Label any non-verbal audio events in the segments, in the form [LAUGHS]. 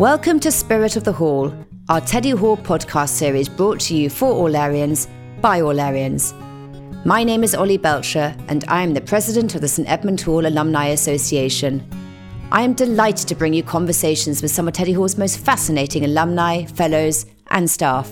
Welcome to Spirit of the Hall, our Teddy Hall podcast series brought to you for Aularians by Aularians. My name is Ollie Belcher, and I am the president of the St Edmund Hall Alumni Association. I am delighted to bring you conversations with some of Teddy Hall's most fascinating alumni, fellows, and staff.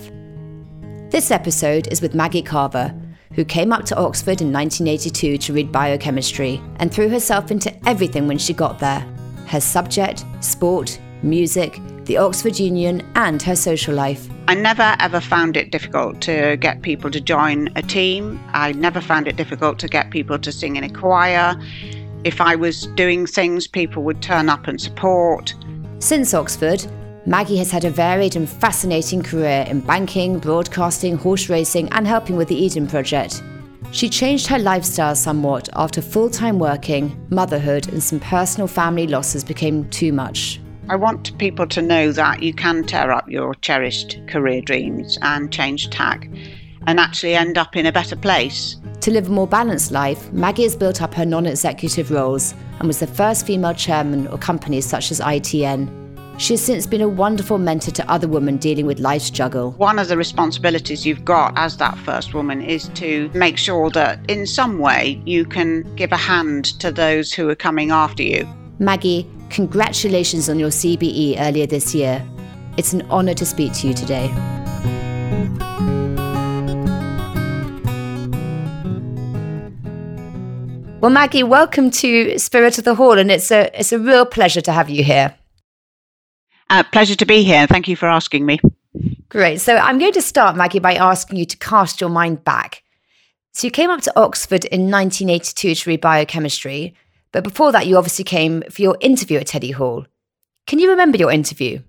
This episode is with Maggie Carver, who came up to Oxford in 1982 to read biochemistry and threw herself into everything when she got there her subject, sport, music, the Oxford Union, and her social life. I never ever found it difficult to get people to join a team. I never found it difficult to get people to sing in a choir. If I was doing things, people would turn up and support. Since Oxford, Maggie has had a varied and fascinating career in banking, broadcasting, horse racing, and helping with the Eden Project. She changed her lifestyle somewhat after full time working, motherhood, and some personal family losses became too much. I want people to know that you can tear up your cherished career dreams and change tack and actually end up in a better place. To live a more balanced life, Maggie has built up her non executive roles and was the first female chairman of companies such as ITN, she has since been a wonderful mentor to other women dealing with life's juggle. One of the responsibilities you've got as that first woman is to make sure that in some way you can give a hand to those who are coming after you. Maggie, congratulations on your CBE earlier this year. It's an honour to speak to you today. Well, Maggie, welcome to Spirit of the Hall, and it's a it's a real pleasure to have you here. Uh, pleasure to be here. Thank you for asking me. Great. So I'm going to start, Maggie, by asking you to cast your mind back. So you came up to Oxford in 1982 to read biochemistry, but before that, you obviously came for your interview at Teddy Hall. Can you remember your interview?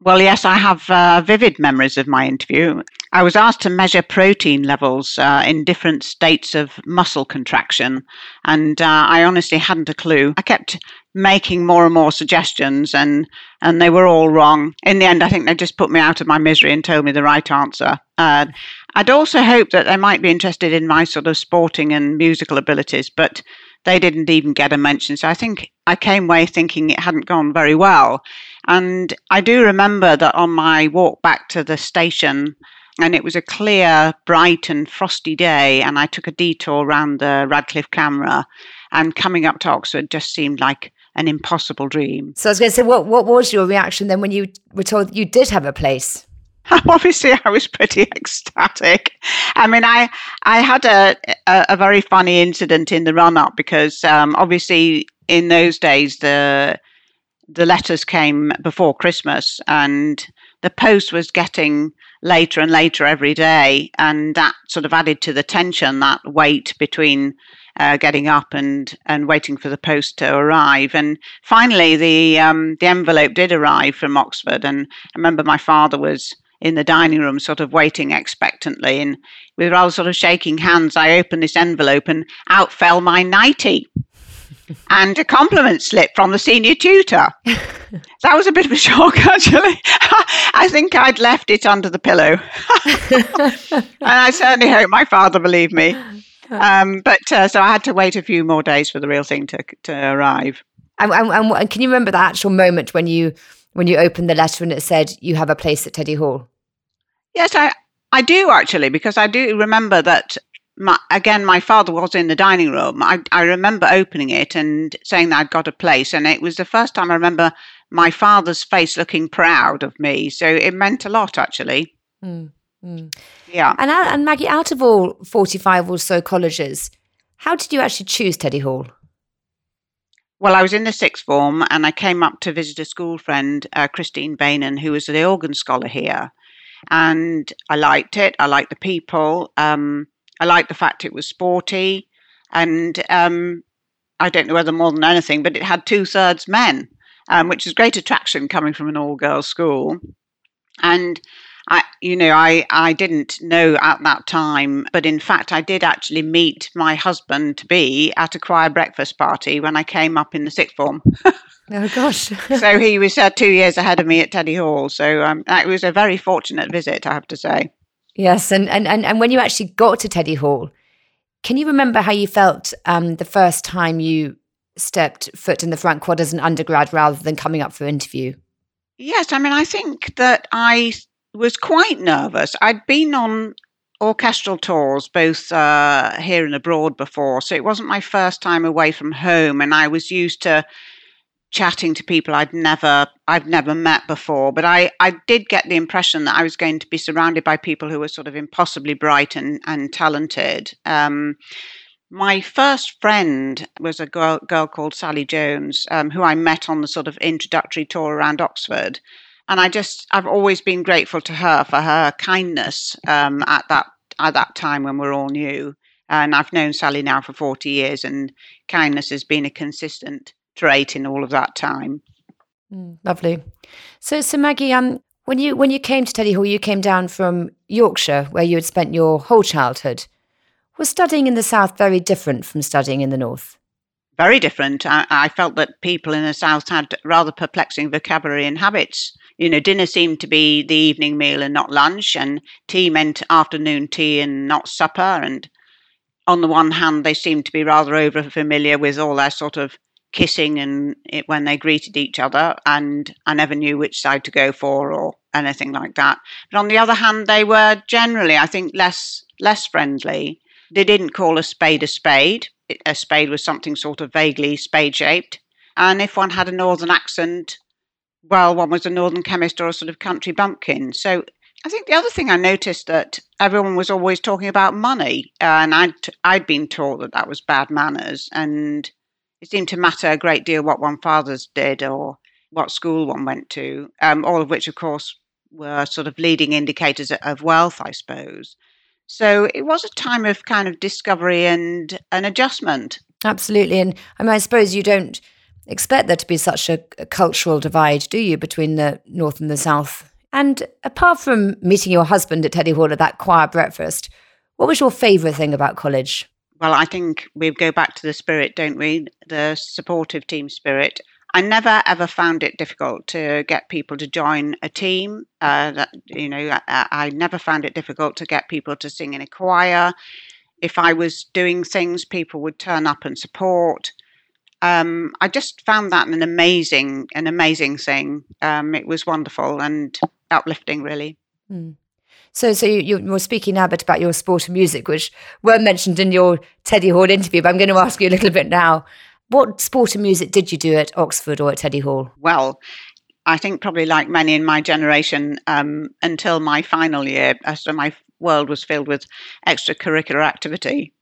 Well, yes, I have uh, vivid memories of my interview. I was asked to measure protein levels uh, in different states of muscle contraction, and uh, I honestly hadn't a clue. I kept making more and more suggestions, and and they were all wrong. In the end, I think they just put me out of my misery and told me the right answer. Uh, I'd also hoped that they might be interested in my sort of sporting and musical abilities, but they didn't even get a mention. So I think I came away thinking it hadn't gone very well. And I do remember that on my walk back to the station, and it was a clear, bright, and frosty day, and I took a detour around the Radcliffe camera, and coming up to Oxford just seemed like an impossible dream. So I was going to say, what what was your reaction then when you were told you did have a place? [LAUGHS] Obviously, I was pretty [LAUGHS] ecstatic. I mean, I I had a a, a very funny incident in the run up because um, obviously in those days the the letters came before Christmas and the post was getting later and later every day, and that sort of added to the tension, that wait between uh, getting up and and waiting for the post to arrive. And finally, the um, the envelope did arrive from Oxford, and I remember my father was in the dining room, sort of waiting expectantly, and with rather sort of shaking hands, I opened this envelope, and out fell my nightie [LAUGHS] and a compliment slip from the senior tutor. [LAUGHS] that was a bit of a shock, [LAUGHS] actually. I think I'd left it under the pillow. and I certainly hope my father believed me. Um, but uh, so I had to wait a few more days for the real thing to, to arrive. And, and, and can you remember the actual moment when you when you opened the letter and it said you have a place at Teddy Hall? Yes, I I do actually because I do remember that my, again, my father was in the dining room. I, I remember opening it and saying that I'd got a place, and it was the first time I remember my father's face looking proud of me. So it meant a lot, actually. Mm, mm. Yeah. And, and Maggie, out of all 45 or so colleges, how did you actually choose Teddy Hall? Well, I was in the sixth form and I came up to visit a school friend, uh, Christine Bainan, who was the organ scholar here. And I liked it. I liked the people. Um, I liked the fact it was sporty, and um, I don't know whether more than anything, but it had two thirds men, um, which is great attraction coming from an all girls school. And I, you know, I, I didn't know at that time, but in fact, I did actually meet my husband to be at a choir breakfast party when I came up in the sixth form. [LAUGHS] oh gosh! so he was uh, two years ahead of me at Teddy Hall. So um, it was a very fortunate visit, I have to say. Yes, and, and and and when you actually got to Teddy Hall, can you remember how you felt um, the first time you stepped foot in the front quad as an undergrad rather than coming up for interview? Yes, I mean, I think that I was quite nervous. I'd been on orchestral tours, both uh, here and abroad before, so it wasn't my first time away from home, and I was used to chatting to people I'd never I've never met before. But I, I did get the impression that I was going to be surrounded by people who were sort of impossibly bright and, and talented. Um, my first friend was a girl, girl called Sally Jones, um, who I met on the sort of introductory tour around Oxford. And I just, I've always been grateful to her for her kindness um, at that at that time when we're all new. And I've known Sally now for 40 years, and kindness has been a consistent trait in all of that time. Mm, lovely. So, so Maggie, um, when you when you came to Teddy Hall, you came down from Yorkshire, where you had spent your whole childhood. Was studying in the south very different from studying in the north? Very different. I, I felt that people in the south had rather perplexing vocabulary and habits. You know, dinner seemed to be the evening meal and not lunch, and tea meant afternoon tea and not supper. And on the one hand, they seemed to be rather over familiar with all their sort of kissing and it, when they greeted each other, and I never knew which side to go for or anything like that. But on the other hand, they were generally, I think, less less friendly. They didn't call a spade a spade. A spade was something sort of vaguely spade shaped, and if one had a northern accent, well, one was a northern chemist or a sort of country bumpkin. So I think the other thing I noticed that everyone was always talking about money, and I'd I'd been taught that that was bad manners, and it seemed to matter a great deal what one father's did or what school one went to, um, all of which, of course, were sort of leading indicators of wealth, I suppose. So it was a time of kind of discovery and an adjustment. Absolutely. And I mean, I suppose you don't expect there to be such a, a cultural divide, do you, between the North and the South? And apart from meeting your husband at Teddy Hall at that choir breakfast, what was your favourite thing about college? well, I think we go back to the spirit, don't we? The supportive team spirit. I never ever found it difficult to get people to join a team. Uh, that you know, I, I, never found it difficult to get people to sing in a choir. If I was doing things, people would turn up and support. Um, I just found that an amazing, an amazing thing. Um, it was wonderful and uplifting, really. Mm. So, so you, you were speaking now a bit about your sport and music, which were mentioned in your Teddy Hall interview. But I'm going to ask you a little bit now. What sport and music did you do at Oxford or at Teddy Hall? Well, I think probably like many in my generation, um, until my final year, so my world was filled with extracurricular activity.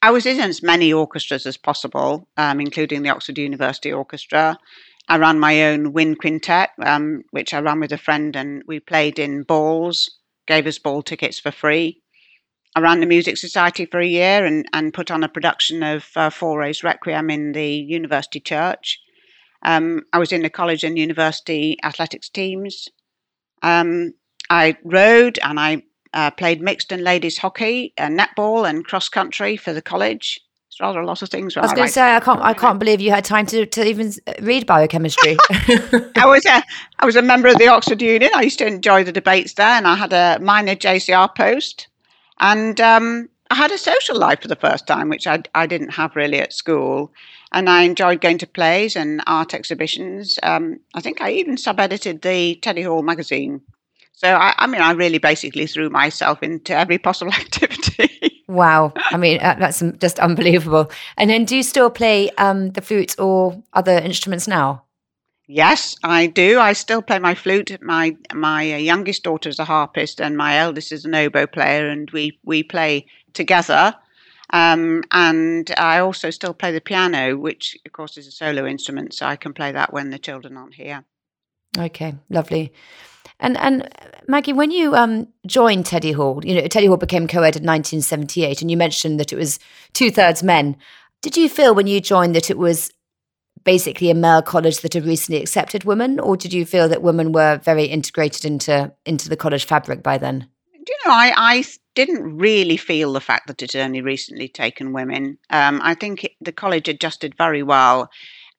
I was in as many orchestras as possible, um, including the Oxford University Orchestra. I ran my own wind quintet, um, which I ran with a friend, and we played in balls gave us ball tickets for free. I ran the Music Society for a year and, and put on a production of uh, Fauré's Requiem in the university church. Um, I was in the college and university athletics teams. Um, I rode and I uh, played mixed and ladies hockey, and netball, and cross country for the college. It's rather a lot of things. I was going to say I can't. I can't believe you had time to, to even read biochemistry. [LAUGHS] [LAUGHS] I was a I was a member of the Oxford Union. I used to enjoy the debates there, and I had a minor JCR post, and um, I had a social life for the first time, which I I didn't have really at school. And I enjoyed going to plays and art exhibitions. Um, I think I even sub-edited the Teddy Hall magazine so I, I, mean, I really basically threw myself into every possible [LAUGHS] activity. wow, I mean, uh, that's just unbelievable. And then, do you still play um, the flute or other instruments now? Yes, I do. I still play my flute. My my uh, youngest daughter is a harpist, and my eldest is an oboe player, and we we play together. Um, and I also still play the piano, which of course is a solo instrument, so I can play that when the children aren't here. Okay, lovely. And and Maggie, when you um, joined Teddy Hall, you know Teddy Hall became co-ed in 1978, and you mentioned that it was two thirds men. Did you feel when you joined that it was basically a male college that had recently accepted women, or did you feel that women were very integrated into into the college fabric by then? Do you know, I, I didn't really feel the fact that it had only recently taken women. Um, I think it, the college adjusted very well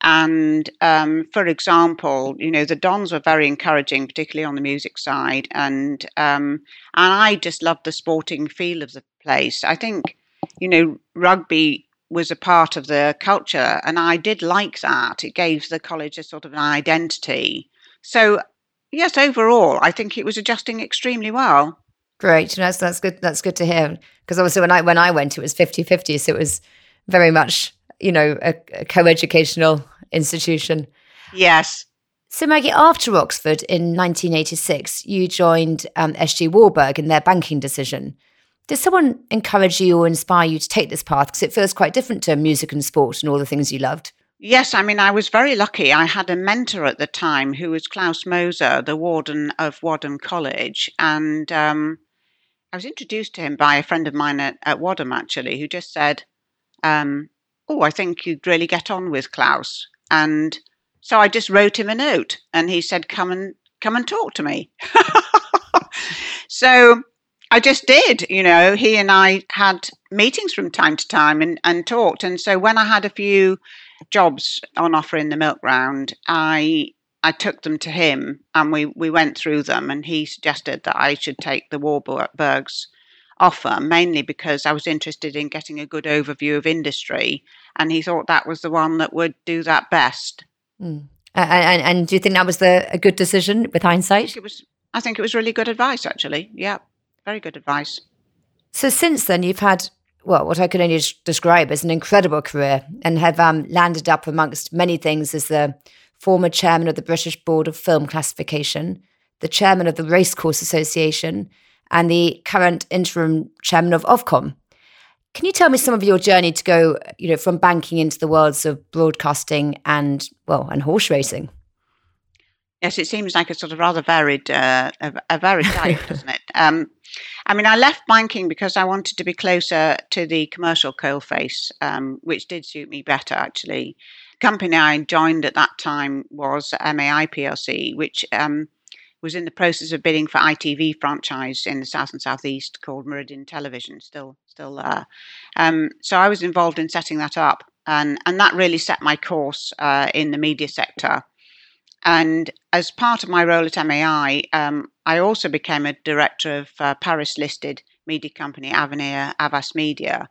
and um, for example, you know, the Dons were very encouraging, particularly on the music side. And um, and I just loved the sporting feel of the place. I think, you know, rugby was a part of the culture, and I did like that. It gave the college a sort of an identity. So, yes, overall, I think it was adjusting extremely well. Great. That's that's good. That's good to hear. Because obviously, when I when I went, it was 50-50, so it was very much you know a, a co-educational institution. Yes. So Maggie, after Oxford in 1986, you joined um, SG Warburg in their banking decision. Did someone encourage you or inspire you to take this path? Because it feels quite different to music and sport and all the things you loved. Yes, I mean, I was very lucky. I had a mentor at the time who was Klaus Moser, the warden of Wadham College. And um, I was introduced to him by a friend of mine at, at Wadham, actually, who just said, um, Oh, I think you'd really get on with Klaus. And so I just wrote him a note and he said, Come and come and talk to me. [LAUGHS] so I just did, you know. He and I had meetings from time to time and, and talked. And so when I had a few jobs on offer in the milk round, I I took them to him and we, we went through them and he suggested that I should take the Warburgs offer mainly because I was interested in getting a good overview of industry and he thought that was the one that would do that best. Mm. And, and, do you think that was the, a good decision with hindsight? It was. I think it was really good advice, actually. Yeah, very good advice. So since then, you've had well, what I can only describe as an incredible career, and have um, landed up amongst many things as the former chairman of the British Board of Film Classification, the chairman of the Racecourse Association, and the current interim chairman of Ofcom. Can you tell me some of your journey to go, you know, from banking into the worlds of broadcasting and well, and horse racing? Yes, it seems like a sort of rather varied, uh, a, a, varied [LAUGHS] life, doesn't it? Um, I mean, I left banking because I wanted to be closer to the commercial coalface, um, which did suit me better, actually. The company I joined at that time was MAI PLC, which um, was in the process of bidding for ITV franchise in the south and southeast called Meridian Television, still still there. Um, so I was involved in setting that up, and and that really set my course uh, in the media sector. And as part of my role at MAI, um, I also became a director of uh, Paris listed media company Avenir Havas Media.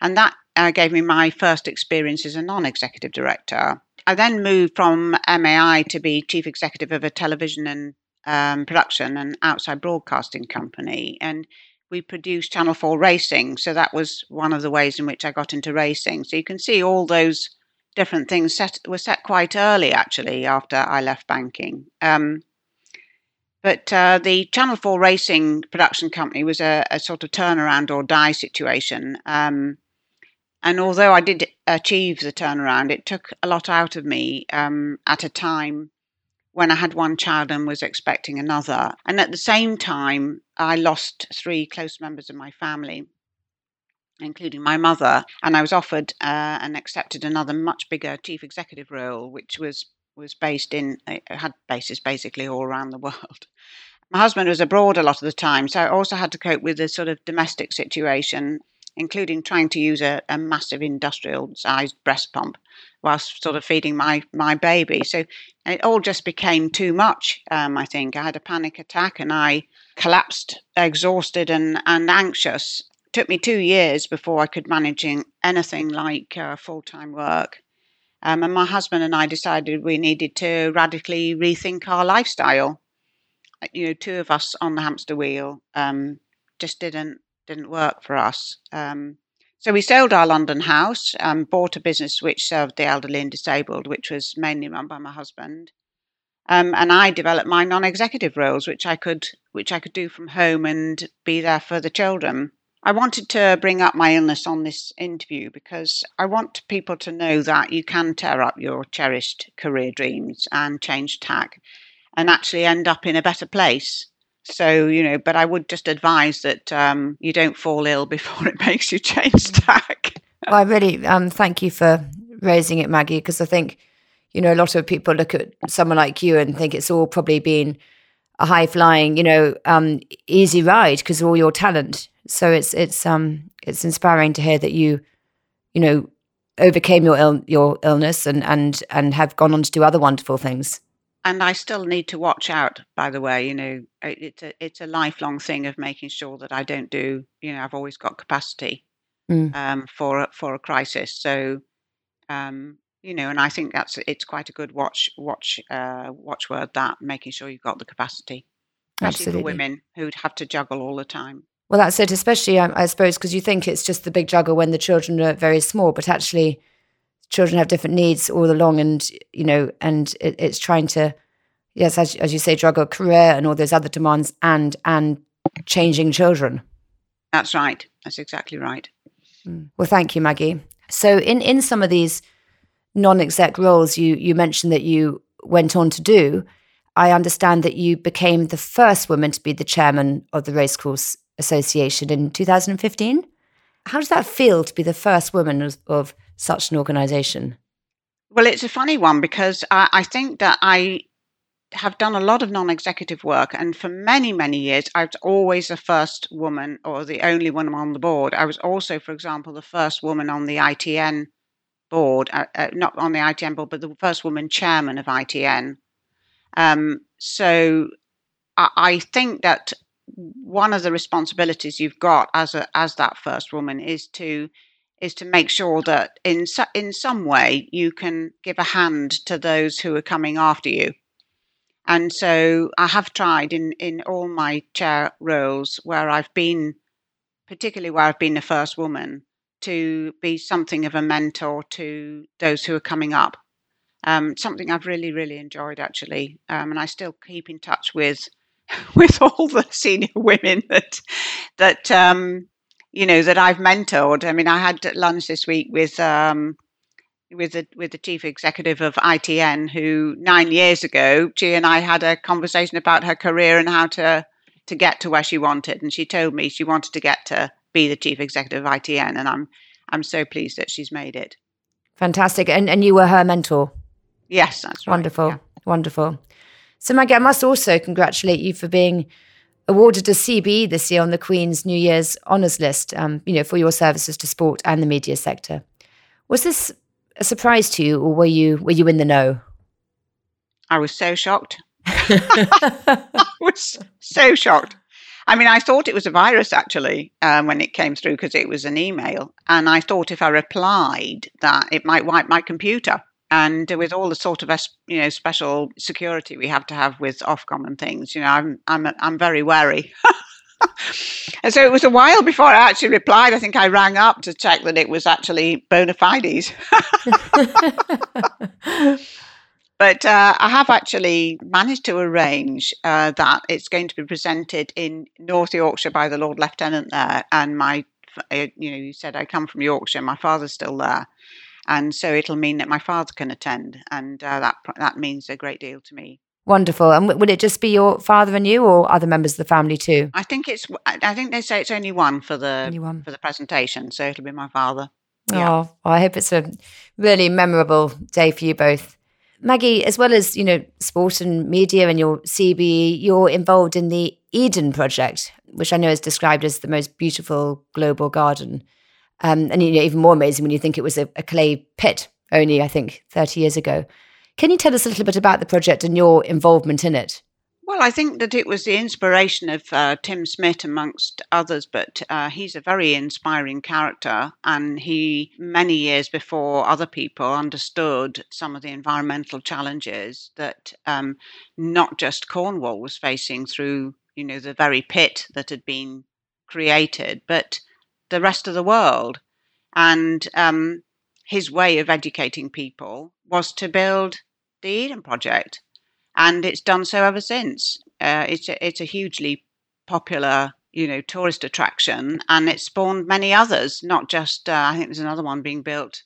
And that uh, gave me my first experience as a non executive director. I then moved from MAI to be chief executive of a television and um, production and outside broadcasting company. And we produced Channel 4 Racing. So that was one of the ways in which I got into racing. So you can see all those different things set were set quite early actually after I left banking. Um, but uh, the Channel 4 Racing production company was a, a sort of turnaround or die situation. Um, and although I did achieve the turnaround, it took a lot out of me um, at a time when I had one child and was expecting another. And at the same time, I lost three close members of my family including my mother, and I was offered uh, and accepted another much bigger chief executive role, which was was based in it had bases basically all around the [LAUGHS] world. My husband was abroad a lot of the time, so I also had to cope with the sort of domestic situation, including trying to use a, a massive industrial-sized breast pump whilst sort of feeding my my baby. So it all just became too much. Um, I think I had a panic attack and I collapsed, exhausted and and anxious took me two years before I could manage anything like uh, full time work. Um, and my husband and I decided we needed to radically rethink our lifestyle. Uh, you know, two of us on the hamster wheel um, just didn't didn't work for us. Um, so we sold our London house, and bought a business which served the elderly and disabled, which was mainly run by my husband. Um, and I developed my non-executive roles, which I could which I could do from home and be there for the children. I wanted to bring up my illness on this interview because I want people to know that you can tear up your cherished career dreams and change tack and actually end up in a better place. So, you know, but I would just advise that um, you don't fall ill [LAUGHS] before it makes you change tack. well, I really um, thank you for raising it, Maggie, because I think, you know, a lot of people look at someone like you and think it's all probably been a high flying, you know, um, easy ride because of all your talent. So it's it's um it's inspiring to hear that you, you know, overcame your Ill- your illness and and and have gone on to do other wonderful things. And I still need to watch out. By the way, you know, it's a it's a lifelong thing of making sure that I don't do. You know, I've always got capacity mm. um, for for a crisis. So um, you know, and I think that's it's quite a good watch watch uh, watchword that making sure you've got the capacity, especially Absolutely. for women who'd have to juggle all the time. Well, that's it, especially, um, I suppose, because you think it's just the big juggle when the children are very small, but actually, children have different needs all along, and you know, and it, it's trying to, yes, as, as you say, juggle career and all those other demands, and and changing children. That's right. That's exactly right. Mm. Well, thank you, Maggie. So, in in some of these non-exec roles, you you mentioned that you went on to do. I understand that you became the first woman to be the chairman of the Racecourse Association in 2015. How does that feel to be the first woman of, of such an organisation? Well, it's a funny one because I, I think that I have done a lot of non-executive work, and for many, many years, I was always the first woman or the only woman on the board. I was also, for example, the first woman on the ITN board, uh, uh, not on the ITN board, but the first woman chairman of ITN. Um, so I, I think that one of the responsibilities you've got as a as that first woman is to is to make sure that in in some way you can give a hand to those who are coming after you. And so I have tried in in all my chair roles where I've been, particularly where I've been the first woman, to be something of a mentor to those who are coming up. Um, something I've really really enjoyed actually, um, and I still keep in touch with [LAUGHS] with all the senior [LAUGHS] women that that um, you know that I've mentored. I mean, I had lunch this week with um, with the with the chief executive of ITN, who nine years ago, she and I had a conversation about her career and how to to get to where she wanted, and she told me she wanted to get to be the chief executive of ITN, and I'm I'm so pleased that she's made it. Fantastic, and and you were her mentor. Yes, that's right. Wonderful, yeah. wonderful. So, Maggie, I must also congratulate you for being awarded a CBE this year on the Queen's New Year's Honours List, um, you know, for your services to sport and the media sector. Was this a surprise to you, or were you were you in the know? I was so shocked. [LAUGHS] [LAUGHS] I was so shocked. I mean, I thought it was a virus actually um, when it came through because it was an email, and I thought if I replied that it might wipe my computer. And with all the sort of you know special security we have to have with Ofcom and things, you know, I'm I'm I'm very wary. [LAUGHS] and so it was a while before I actually replied. I think I rang up to check that it was actually bona fides. [LAUGHS] [LAUGHS] but uh, I have actually managed to arrange uh, that it's going to be presented in North Yorkshire by the Lord Lieutenant there. And my, uh, you know, you said I come from Yorkshire. My father's still there and so it'll mean that my father can attend, and uh, that that means a great deal to me. Wonderful. And w- will it just be your father and you, or other members of the family too? I think it's. I think they say it's only one for the Only one. for the presentation, so it'll be my father. Oh, well, I hope it's a really memorable day for you both. Maggie, as well as, you know, sport and media and your CBE, you're involved in the Eden project, which I know is described as the most beautiful global garden. Um, and you know, even more amazing when you think it was a, a clay pit only, I think, 30 years ago. Can you tell us a little bit about the project and your involvement in it? Well, I think that it was the inspiration of uh, Tim Smit, amongst others, but uh, he's a very inspiring character. And he, many years before other people, understood some of the environmental challenges that um, not just Cornwall was facing through, you know, the very pit that had been created, but the rest of the world. And um, his way of educating people was to build the Eden Project and it's done so ever since. Uh, it's a, it's a hugely popular, you know, tourist attraction, and it's spawned many others. Not just uh, I think there's another one being built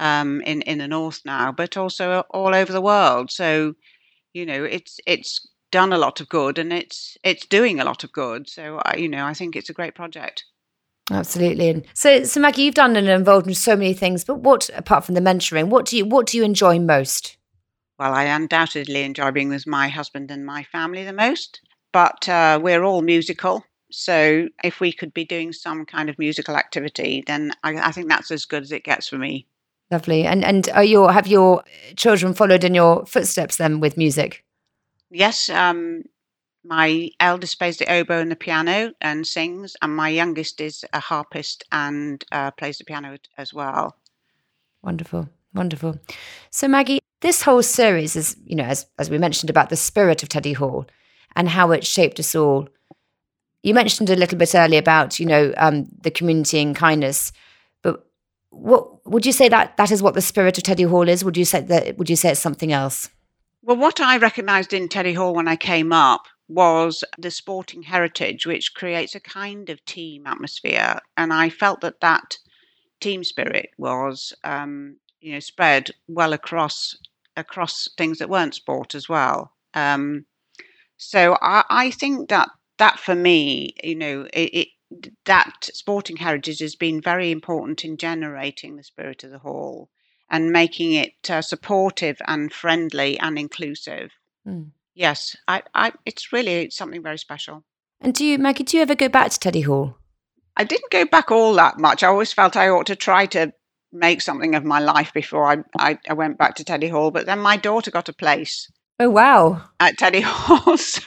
um, in in the north now, but also all over the world. So, you know, it's it's done a lot of good, and it's it's doing a lot of good. So, I you know, I think it's a great project. Absolutely. And so, so Maggie, you've done and involved in so many things, but what, apart from the mentoring, what do you what do you enjoy most? Well, I undoubtedly enjoy being with my husband and my family the most, but uh, we're all musical. So if we could be doing some kind of musical activity, then I, I think that's as good as it gets for me. Lovely. And and are your have your children followed in your footsteps then with music? Yes, um, my eldest plays the oboe and the piano and sings, and my youngest is a harpist and uh, plays the piano as well. Wonderful. Wonderful. So, Maggie, this whole series is, you know, as, as we mentioned about the spirit of Teddy Hall and how it shaped us all. You mentioned a little bit earlier about, you know, um, the community and kindness, but what would you say that that is what the spirit of Teddy Hall is? Would you say that? Would you say it's something else? Well, what I recognised in Teddy Hall when I came up was the sporting heritage, which creates a kind of team atmosphere, and I felt that that team spirit was, um, you know, spread well across across things that weren't sport as well. Um, so I, I, think that that for me, you know, it, it, that sporting heritage has been very important in generating the spirit of the hall and making it uh, supportive and friendly and inclusive. Mm. Yes, I, I, it's really something very special. And do you, Maggie, do you ever go back to Teddy Hall? I didn't go back all that much. I always felt I ought to try to make something of my life before I, I, I went back to Teddy Hall. But then my daughter got a place. Oh wow! At Teddy [LAUGHS] Hall, so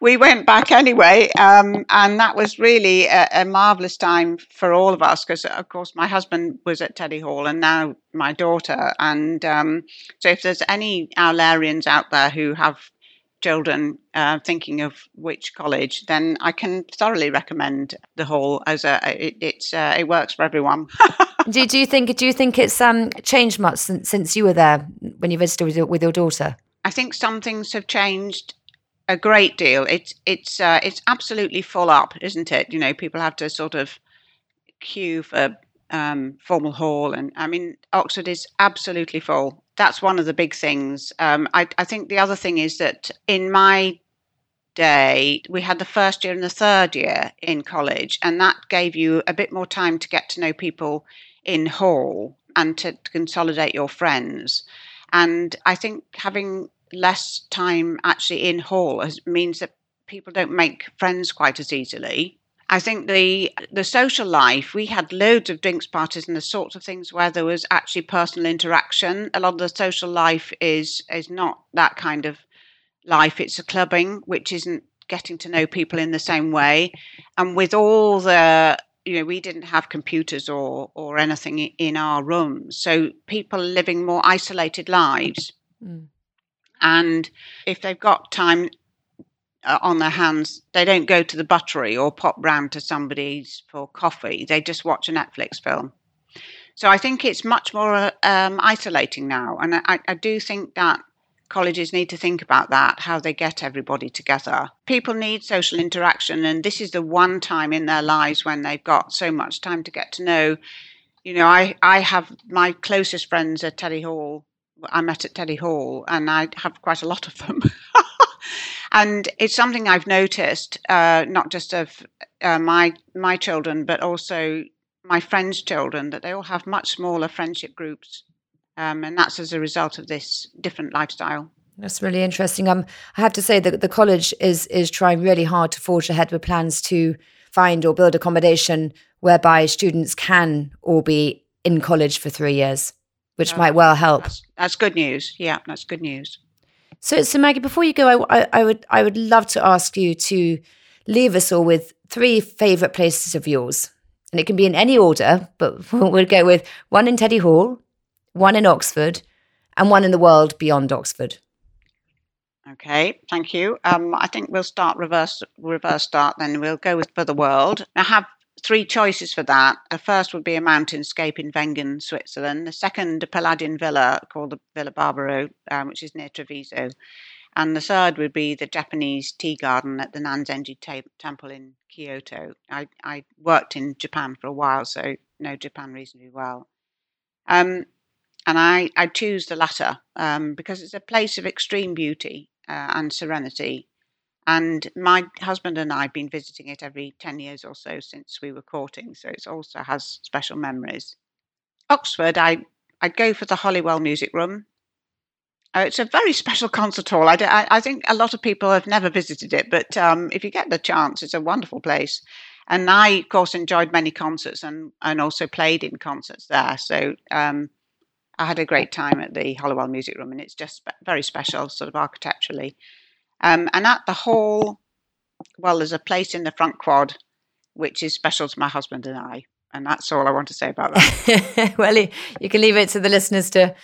we went back anyway, um, and that was really a, a marvelous time for all of us because, of course, my husband was at Teddy Hall, and now my daughter. And um, so, if there's any Aularians out there who have children uh, thinking of which college, then I can thoroughly recommend the hall as a it, it's uh, it works for everyone. [LAUGHS] do do you think do you think it's um changed much since since you were there when you visited with your, with your daughter? I think some things have changed a great deal. It's it's uh, it's absolutely full up, isn't it? You know, people have to sort of queue for um, formal hall, and I mean, Oxford is absolutely full that's one of the big things. Um, I, I think the other thing is that in my day, we had the first year and the third year in college, and that gave you a bit more time to get to know people in hall and to, to consolidate your friends. And I think having less time actually in hall has, means that people don't make friends quite as easily. I think the the social life we had loads of drinks parties and the sorts of things where there was actually personal interaction. A lot of the social life is is not that kind of life. It's a clubbing, which isn't getting to know people in the same way. And with all the you know, we didn't have computers or or anything in our rooms, so people living more isolated lives. Mm. And if they've got time uh, on their hands. They don't go to the buttery or pop round to somebody's for coffee. They just watch a Netflix film. So I think it's much more uh, um, isolating now, and I, I do think that colleges need to think about that how they get everybody together. People need social interaction and this is the one time in their lives when they've got so much time to get to know. You know i i have my closest friends at teddy hall. I met at teddy hall and i have quite a lot of them. [LAUGHS] And it's something I've noticed, uh, not just of uh, my my children, but also my friends' children, that they all have much smaller friendship groups, um, and that's as a result of this different lifestyle. That's really interesting. Um, I have to say that the college is is trying really hard to forge ahead with plans to find or build accommodation whereby students can all be in college for three years, which uh, might well help. That's, that's good news. Yeah, that's good news. So, so Maggie, before you go, I, I, I would I would love to ask you to leave us all with three favorite places of yours, and it can be in any order, but [LAUGHS] we'll go with one in Teddy Hall, one in Oxford, and one in the world beyond Oxford. Okay, thank you. Um, I think we'll start reverse reverse start. Then we'll go with for the world. I have three choices for that. The first would be a mountainscape in Wengen, Switzerland. The second, a Palladian villa called the Villa Barbaro, um, which is near Treviso. And the third would be the Japanese tea garden at the Nanzenji Temple in Kyoto. I, I worked in Japan for a while, so know Japan reasonably well. Um, and I, I choose the latter um, because it's a place of extreme beauty uh, and serenity and my husband and I have been visiting it every 10 years or so since we were courting, so it also has special memories. Oxford, I, I'd go for the Holywell Music Room. Uh, it's a very special [LAUGHS] concert hall. I, I, I, think a lot of people have never visited it, but um, if you get the chance, it's a wonderful place. And I, of course, enjoyed many concerts and, and also played in concerts there. So um, I had a great time at the Holywell Music Room, and it's just very special, sort of architecturally. Um, and at the hall, well, there's a place in the front quad which is special to my husband and I. And that's all I want to say about that. [LAUGHS] well, you can leave it to the listeners to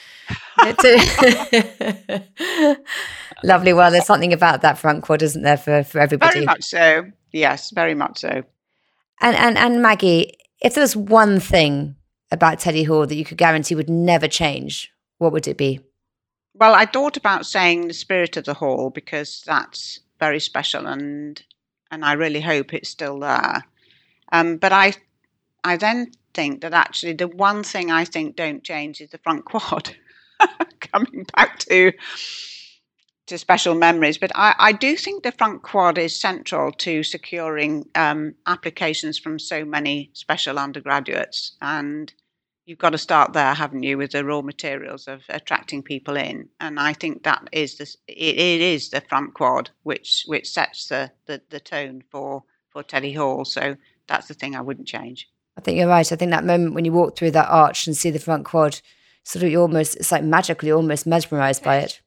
[LAUGHS] [LAUGHS] Lovely. Well, there's something about that front quad, isn't there, for, for everybody? Very much so. Yes, very much so. And, and, and Maggie, if there was one thing about Teddy Hall that you could guarantee would never change, what would it be? Well, I thought about saying the spirit of the hall because that's very special and and I really hope it's still there. Um, but I I then think that actually the one thing I think don't change is the front [LAUGHS] quad. [LAUGHS] Coming back to to special memories, but I, I do think the front quad is central to securing um, applications from so many special undergraduates and you've got to start there, haven't you, with the raw materials of attracting people in. And I think that is the it, it is the front quad which which sets the, the the tone for for Teddy Hall. So that's the thing I wouldn't change. I think you're right. I think that moment when you walk through that arch and see the front quad, sort of you almost it's like magically almost mesmerized by it.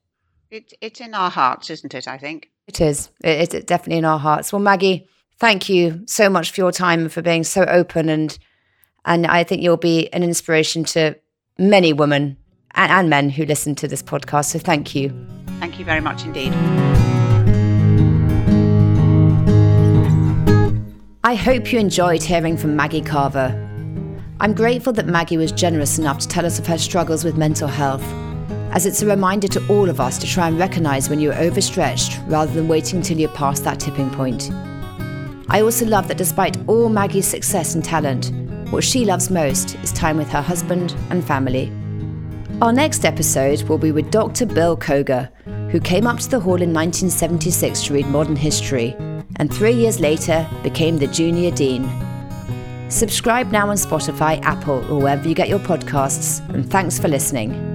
It it's in our hearts, isn't it? I think it is. It is definitely in our hearts. Well, Maggie, thank you so much for your time and for being so open and and I think you'll be an inspiration to many women and, and men who listen to this podcast. So thank you. Thank you very much indeed. I hope you enjoyed hearing from Maggie Carver. I'm grateful that Maggie was generous enough to tell us of her struggles with mental health, as it's a reminder to all of us to try and recognise when you're overstretched rather than waiting until you're past that tipping point. I also love that despite all Maggie's success and talent, what she loves most is time with her husband and family. Our next episode will be with Dr. Bill Koger, who came up to the hall in 1976 to read modern history, and three years later became the junior dean. Subscribe now on Spotify, Apple, or wherever you get your podcasts, and thanks for listening.